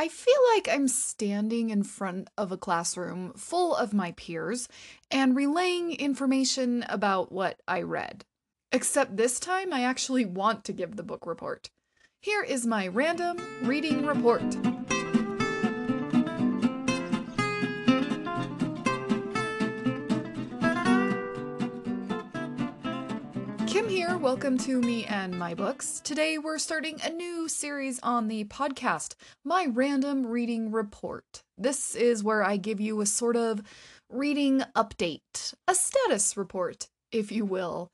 I feel like I'm standing in front of a classroom full of my peers and relaying information about what I read. Except this time, I actually want to give the book report. Here is my random reading report. Welcome to me and my books. Today we're starting a new series on the podcast, My Random Reading Report. This is where I give you a sort of reading update, a status report, if you will.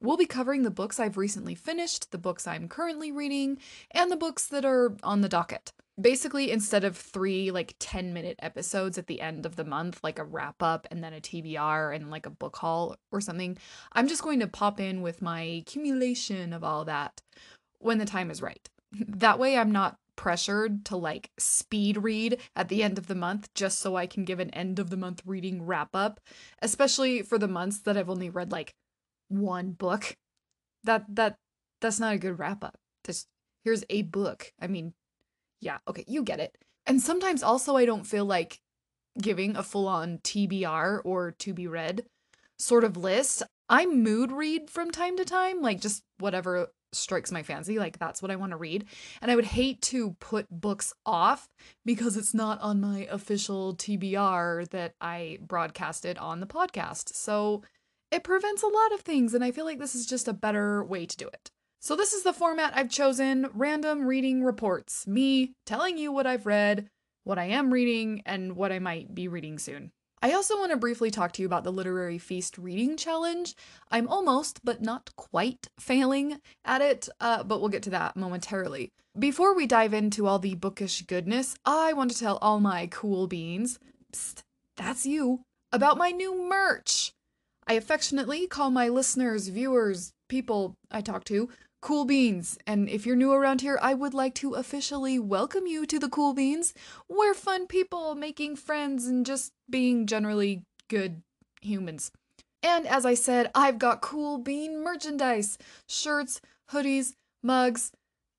We'll be covering the books I've recently finished, the books I'm currently reading, and the books that are on the docket basically instead of three like 10 minute episodes at the end of the month like a wrap up and then a tbr and like a book haul or something i'm just going to pop in with my accumulation of all that when the time is right. That way i'm not pressured to like speed read at the end of the month just so i can give an end of the month reading wrap up especially for the months that i've only read like one book. That that that's not a good wrap up just here's a book. I mean yeah, okay, you get it. And sometimes also I don't feel like giving a full on TBR or to be read sort of list. I mood read from time to time, like just whatever strikes my fancy, like that's what I want to read. And I would hate to put books off because it's not on my official TBR that I broadcasted on the podcast. So it prevents a lot of things, and I feel like this is just a better way to do it. So, this is the format I've chosen random reading reports. Me telling you what I've read, what I am reading, and what I might be reading soon. I also want to briefly talk to you about the Literary Feast Reading Challenge. I'm almost, but not quite, failing at it, uh, but we'll get to that momentarily. Before we dive into all the bookish goodness, I want to tell all my cool beans, psst, that's you, about my new merch. I affectionately call my listeners, viewers, people I talk to Cool Beans. And if you're new around here, I would like to officially welcome you to the Cool Beans. We're fun people making friends and just being generally good humans. And as I said, I've got Cool Bean merchandise shirts, hoodies, mugs,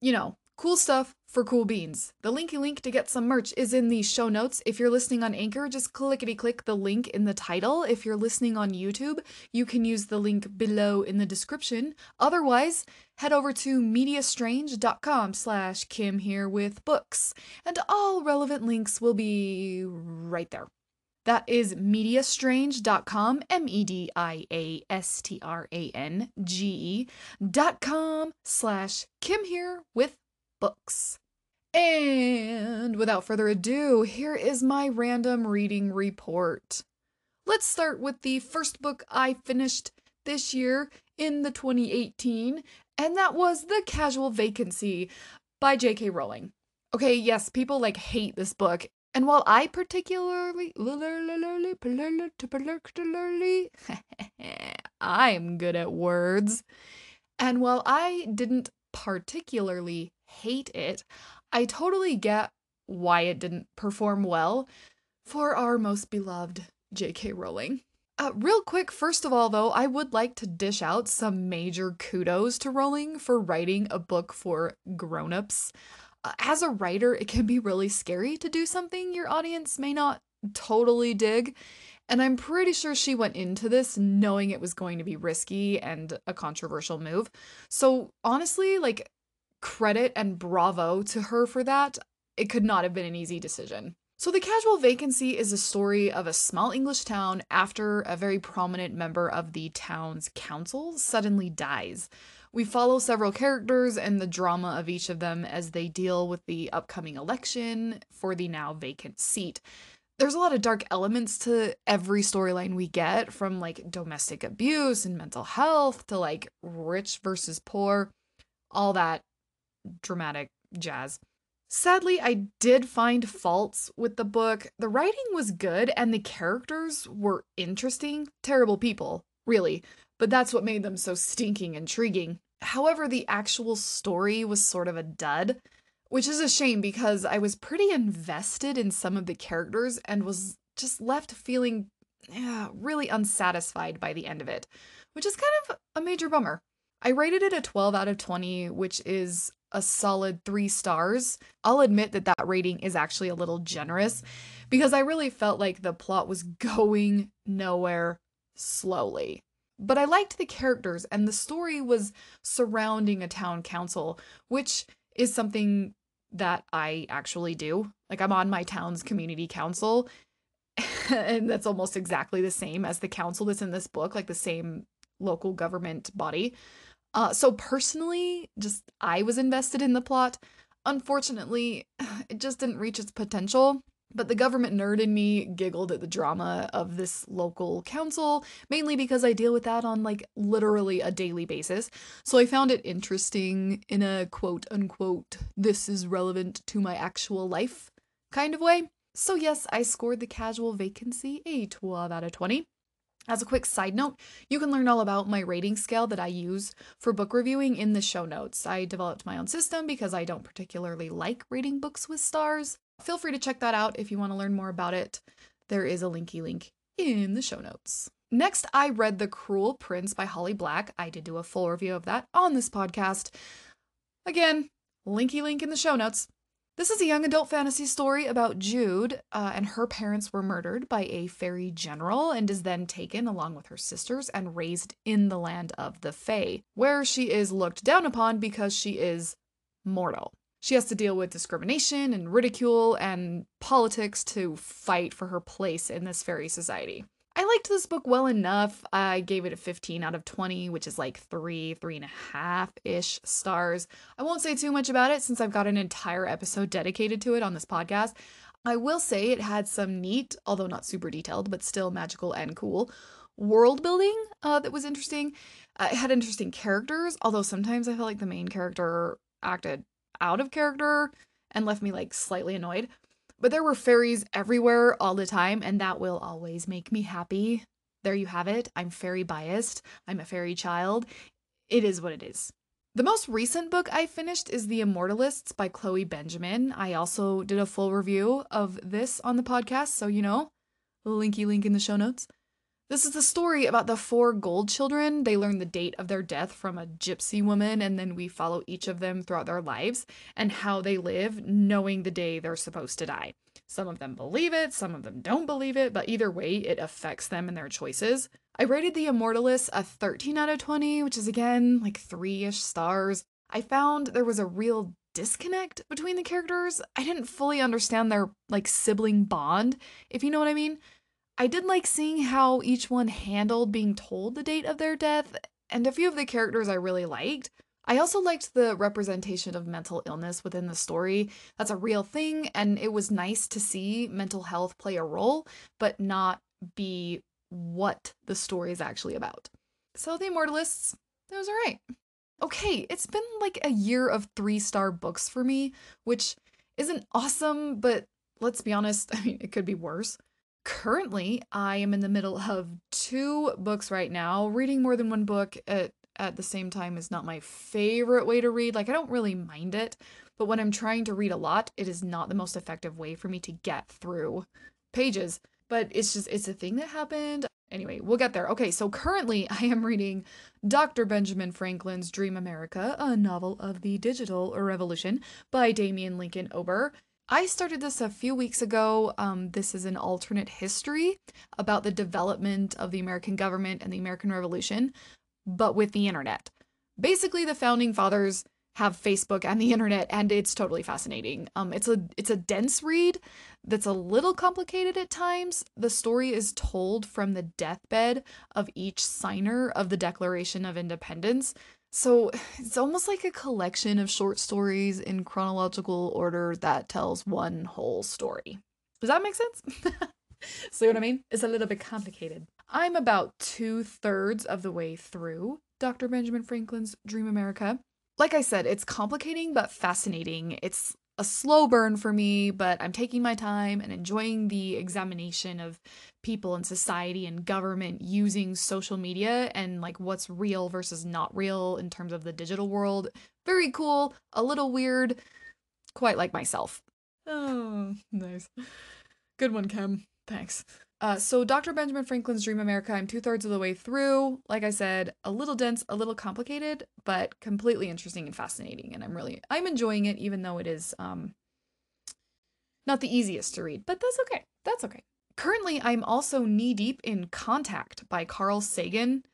you know, cool stuff for cool beans. The linky link to get some merch is in the show notes. If you're listening on Anchor, just clickety click the link in the title. If you're listening on YouTube, you can use the link below in the description. Otherwise, head over to mediastrange.com slash Kim here with books, and all relevant links will be right there. That is mediastrange.com, M E D I A S T R A N G E.com slash Kim here with books. And without further ado, here is my random reading report. Let's start with the first book I finished this year in the 2018, and that was The Casual Vacancy by J.K. Rowling. Okay, yes, people like hate this book, and while I particularly, particularly, I'm good at words, and while I didn't particularly hate it, I totally get why it didn't perform well for our most beloved J.K. Rowling. Uh, real quick, first of all, though, I would like to dish out some major kudos to Rowling for writing a book for grown-ups. Uh, as a writer, it can be really scary to do something your audience may not totally dig. And I'm pretty sure she went into this knowing it was going to be risky and a controversial move. So, honestly, like, credit and bravo to her for that. It could not have been an easy decision. So, The Casual Vacancy is a story of a small English town after a very prominent member of the town's council suddenly dies. We follow several characters and the drama of each of them as they deal with the upcoming election for the now vacant seat. There's a lot of dark elements to every storyline we get, from like domestic abuse and mental health to like rich versus poor, all that dramatic jazz. Sadly, I did find faults with the book. The writing was good and the characters were interesting. Terrible people, really, but that's what made them so stinking intriguing. However, the actual story was sort of a dud, which is a shame because I was pretty invested in some of the characters and was just left feeling yeah, really unsatisfied by the end of it, which is kind of a major bummer. I rated it a 12 out of 20, which is a solid three stars. I'll admit that that rating is actually a little generous because I really felt like the plot was going nowhere slowly. But I liked the characters, and the story was surrounding a town council, which is something that I actually do. Like, I'm on my town's community council, and that's almost exactly the same as the council that's in this book, like the same local government body. Uh, so personally, just I was invested in the plot. Unfortunately, it just didn't reach its potential. But the government nerd in me giggled at the drama of this local council, mainly because I deal with that on like literally a daily basis. So I found it interesting in a quote unquote, this is relevant to my actual life kind of way. So, yes, I scored the casual vacancy a 12 out of 20. As a quick side note, you can learn all about my rating scale that I use for book reviewing in the show notes. I developed my own system because I don't particularly like rating books with stars. Feel free to check that out if you want to learn more about it. There is a linky link in the show notes. Next, I read The Cruel Prince by Holly Black. I did do a full review of that on this podcast. Again, linky link in the show notes. This is a young adult fantasy story about Jude, uh, and her parents were murdered by a fairy general and is then taken along with her sisters and raised in the land of the Fae, where she is looked down upon because she is mortal. She has to deal with discrimination and ridicule and politics to fight for her place in this fairy society. I liked this book well enough. I gave it a 15 out of 20, which is like three, three and a half ish stars. I won't say too much about it since I've got an entire episode dedicated to it on this podcast. I will say it had some neat, although not super detailed, but still magical and cool world building uh, that was interesting. Uh, it had interesting characters, although sometimes I felt like the main character acted out of character and left me like slightly annoyed. But there were fairies everywhere all the time, and that will always make me happy. There you have it. I'm fairy biased. I'm a fairy child. It is what it is. The most recent book I finished is The Immortalists by Chloe Benjamin. I also did a full review of this on the podcast, so you know, linky link in the show notes. This is the story about the four gold children. They learn the date of their death from a gypsy woman, and then we follow each of them throughout their lives and how they live, knowing the day they're supposed to die. Some of them believe it, some of them don't believe it, but either way, it affects them and their choices. I rated The Immortalists a 13 out of 20, which is again like three ish stars. I found there was a real disconnect between the characters. I didn't fully understand their like sibling bond, if you know what I mean. I did like seeing how each one handled being told the date of their death, and a few of the characters I really liked. I also liked the representation of mental illness within the story. That's a real thing, and it was nice to see mental health play a role, but not be what the story is actually about. So, The Immortalists, that was alright. Okay, it's been like a year of three star books for me, which isn't awesome, but let's be honest, I mean, it could be worse. Currently, I am in the middle of two books right now. Reading more than one book at, at the same time is not my favorite way to read. Like, I don't really mind it, but when I'm trying to read a lot, it is not the most effective way for me to get through pages. But it's just, it's a thing that happened. Anyway, we'll get there. Okay, so currently I am reading Dr. Benjamin Franklin's Dream America, a novel of the digital revolution by Damien Lincoln Ober. I started this a few weeks ago. Um, this is an alternate history about the development of the American government and the American Revolution, but with the internet. Basically, the founding fathers have Facebook and the internet, and it's totally fascinating. Um, it's a it's a dense read that's a little complicated at times. The story is told from the deathbed of each signer of the Declaration of Independence, so it's almost like a collection of short stories in chronological order that tells one whole story. Does that make sense? See what I mean? It's a little bit complicated. I'm about two thirds of the way through Dr. Benjamin Franklin's Dream America. Like I said, it's complicating but fascinating. It's a slow burn for me, but I'm taking my time and enjoying the examination of people and society and government using social media and like what's real versus not real in terms of the digital world. Very cool, a little weird, quite like myself. Oh, nice. Good one, Kim. Thanks. Uh, so, Dr. Benjamin Franklin's Dream America, I'm two thirds of the way through. Like I said, a little dense, a little complicated, but completely interesting and fascinating. And I'm really, I'm enjoying it, even though it is um, not the easiest to read. But that's okay. That's okay. Currently, I'm also knee deep in Contact by Carl Sagan.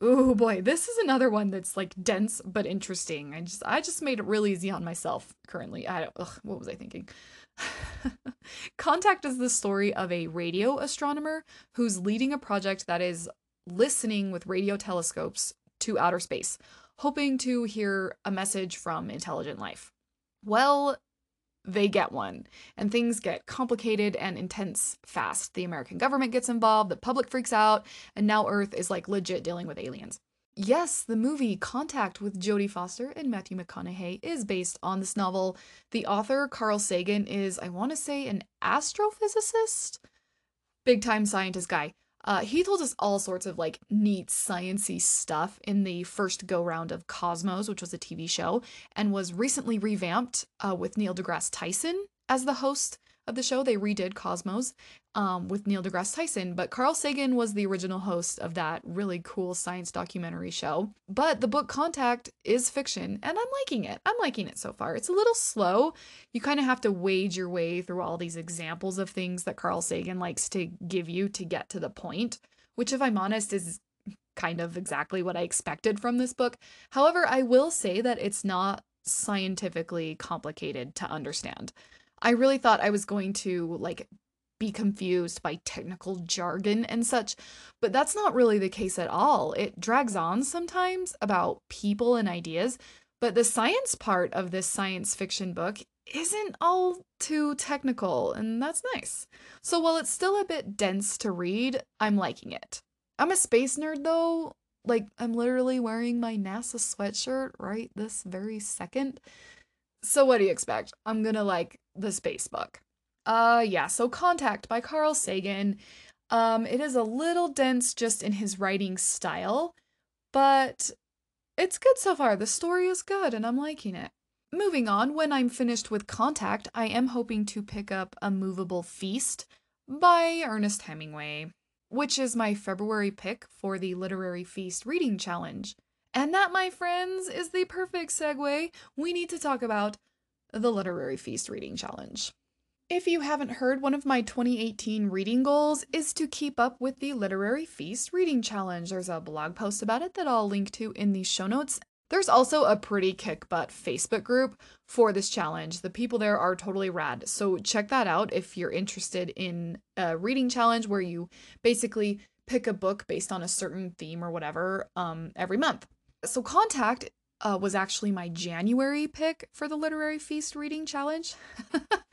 Oh boy, this is another one that's like dense but interesting. I just I just made it real easy on myself currently. I don't ugh, what was I thinking? Contact is the story of a radio astronomer who's leading a project that is listening with radio telescopes to outer space, hoping to hear a message from intelligent life. Well, they get one, and things get complicated and intense fast. The American government gets involved, the public freaks out, and now Earth is like legit dealing with aliens. Yes, the movie Contact with Jodie Foster and Matthew McConaughey is based on this novel. The author, Carl Sagan, is, I want to say, an astrophysicist? Big time scientist guy. Uh, he told us all sorts of like neat sciency stuff in the first go round of Cosmos, which was a TV show, and was recently revamped uh, with Neil deGrasse Tyson as the host of the show. They redid Cosmos um, with Neil deGrasse Tyson, but Carl Sagan was the original host of that really cool science documentary show. But the book Contact is fiction, and I'm liking it. I'm liking it so far. It's a little slow. You kind of have to wade your way through all these examples of things that Carl Sagan likes to give you to get to the point, which, if I'm honest, is kind of exactly what I expected from this book. However, I will say that it's not scientifically complicated to understand. I really thought I was going to like be confused by technical jargon and such, but that's not really the case at all. It drags on sometimes about people and ideas, but the science part of this science fiction book isn't all too technical, and that's nice. So while it's still a bit dense to read, I'm liking it. I'm a space nerd though. Like, I'm literally wearing my NASA sweatshirt right this very second. So what do you expect? I'm gonna like the space book. Uh yeah, so Contact by Carl Sagan. Um it is a little dense just in his writing style, but it's good so far. The story is good and I'm liking it. Moving on, when I'm finished with Contact, I am hoping to pick up A Movable Feast by Ernest Hemingway, which is my February pick for the Literary Feast Reading Challenge. And that, my friends, is the perfect segue. We need to talk about the Literary Feast Reading Challenge. If you haven't heard, one of my 2018 reading goals is to keep up with the Literary Feast Reading Challenge. There's a blog post about it that I'll link to in the show notes. There's also a pretty kick butt Facebook group for this challenge. The people there are totally rad. So check that out if you're interested in a reading challenge where you basically pick a book based on a certain theme or whatever um, every month. So Contact uh, was actually my January pick for the Literary Feast Reading Challenge.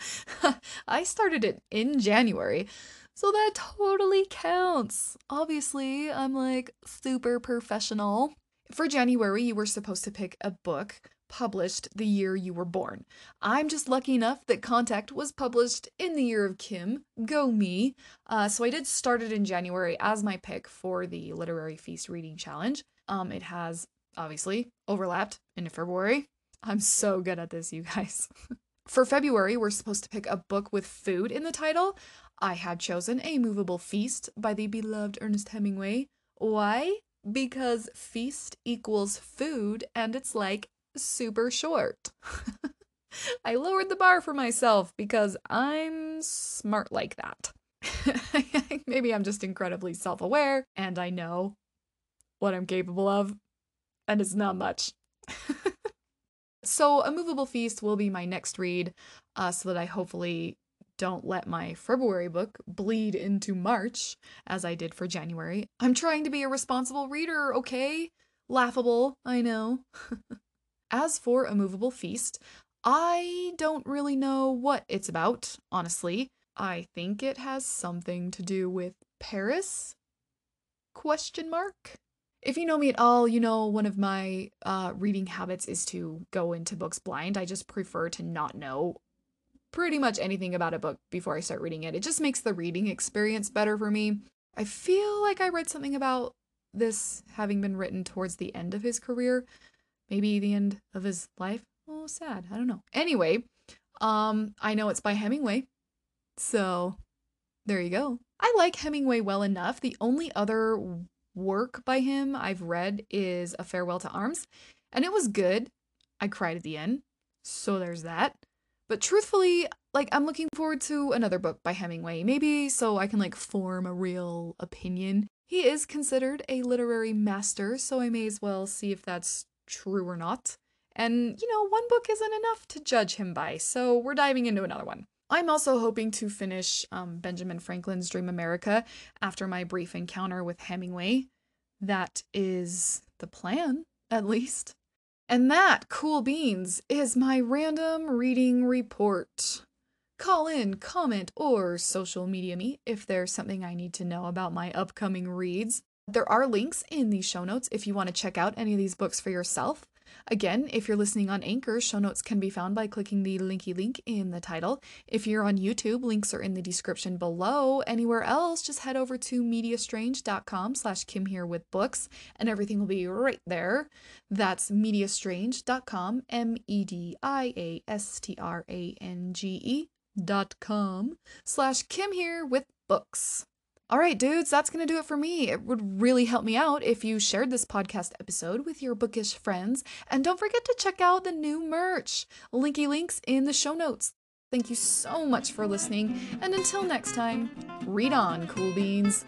I started it in January, so that totally counts. Obviously, I'm like super professional. For January, you were supposed to pick a book published the year you were born. I'm just lucky enough that Contact was published in the year of Kim. Go me. Uh, so I did start it in January as my pick for the Literary Feast Reading Challenge. Um, it has obviously overlapped into February. I'm so good at this, you guys. For February, we're supposed to pick a book with food in the title. I had chosen A Movable Feast by the beloved Ernest Hemingway. Why? Because feast equals food and it's like super short. I lowered the bar for myself because I'm smart like that. Maybe I'm just incredibly self aware and I know what I'm capable of and it's not much. so, A Movable Feast will be my next read, uh, so that I hopefully don't let my February book bleed into March, as I did for January. I'm trying to be a responsible reader, okay? Laughable, I know. as for A Movable Feast, I don't really know what it's about, honestly. I think it has something to do with Paris? Question mark? If you know me at all, you know one of my uh, reading habits is to go into books blind. I just prefer to not know pretty much anything about a book before I start reading it. It just makes the reading experience better for me. I feel like I read something about this having been written towards the end of his career, maybe the end of his life. Oh, sad. I don't know. Anyway, um, I know it's by Hemingway, so There you go. I like Hemingway well enough. The only other work by him I've read is A Farewell to Arms, and it was good. I cried at the end. So there's that. But truthfully, like I'm looking forward to another book by Hemingway, maybe so I can like form a real opinion. He is considered a literary master, so I may as well see if that's true or not. And, you know, one book isn't enough to judge him by, so we're diving into another one. I'm also hoping to finish um, Benjamin Franklin's Dream America after my brief encounter with Hemingway. That is the plan, at least. And that, cool beans, is my random reading report. Call in, comment, or social media me if there's something I need to know about my upcoming reads. There are links in the show notes if you want to check out any of these books for yourself. Again, if you're listening on Anchor, show notes can be found by clicking the linky link in the title. If you're on YouTube, links are in the description below. Anywhere else, just head over to mediastrange.com slash Kim here with books, and everything will be right there. That's mediastrange.com, M-E-D-I-A-S-T-R-A-N-G-E dot com slash Kim here with books. All right, dudes, that's going to do it for me. It would really help me out if you shared this podcast episode with your bookish friends. And don't forget to check out the new merch. Linky links in the show notes. Thank you so much for listening. And until next time, read on, cool beans.